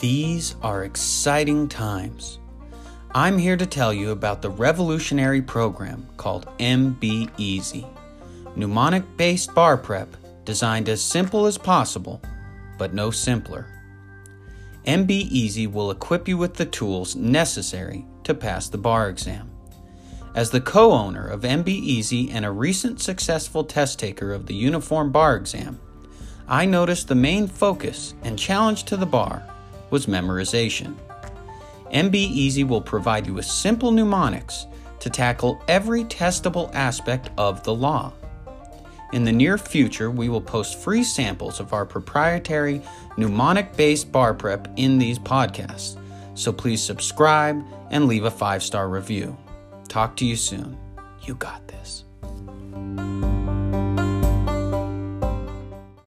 These are exciting times. I'm here to tell you about the revolutionary program called MB Easy, mnemonic based bar prep designed as simple as possible, but no simpler. MB Easy will equip you with the tools necessary to pass the bar exam. As the co owner of MB Easy and a recent successful test taker of the uniform bar exam, I noticed the main focus and challenge to the bar was memorization. MB Easy will provide you with simple mnemonics to tackle every testable aspect of the law. In the near future, we will post free samples of our proprietary mnemonic based bar prep in these podcasts, so please subscribe and leave a five star review. Talk to you soon. You got this.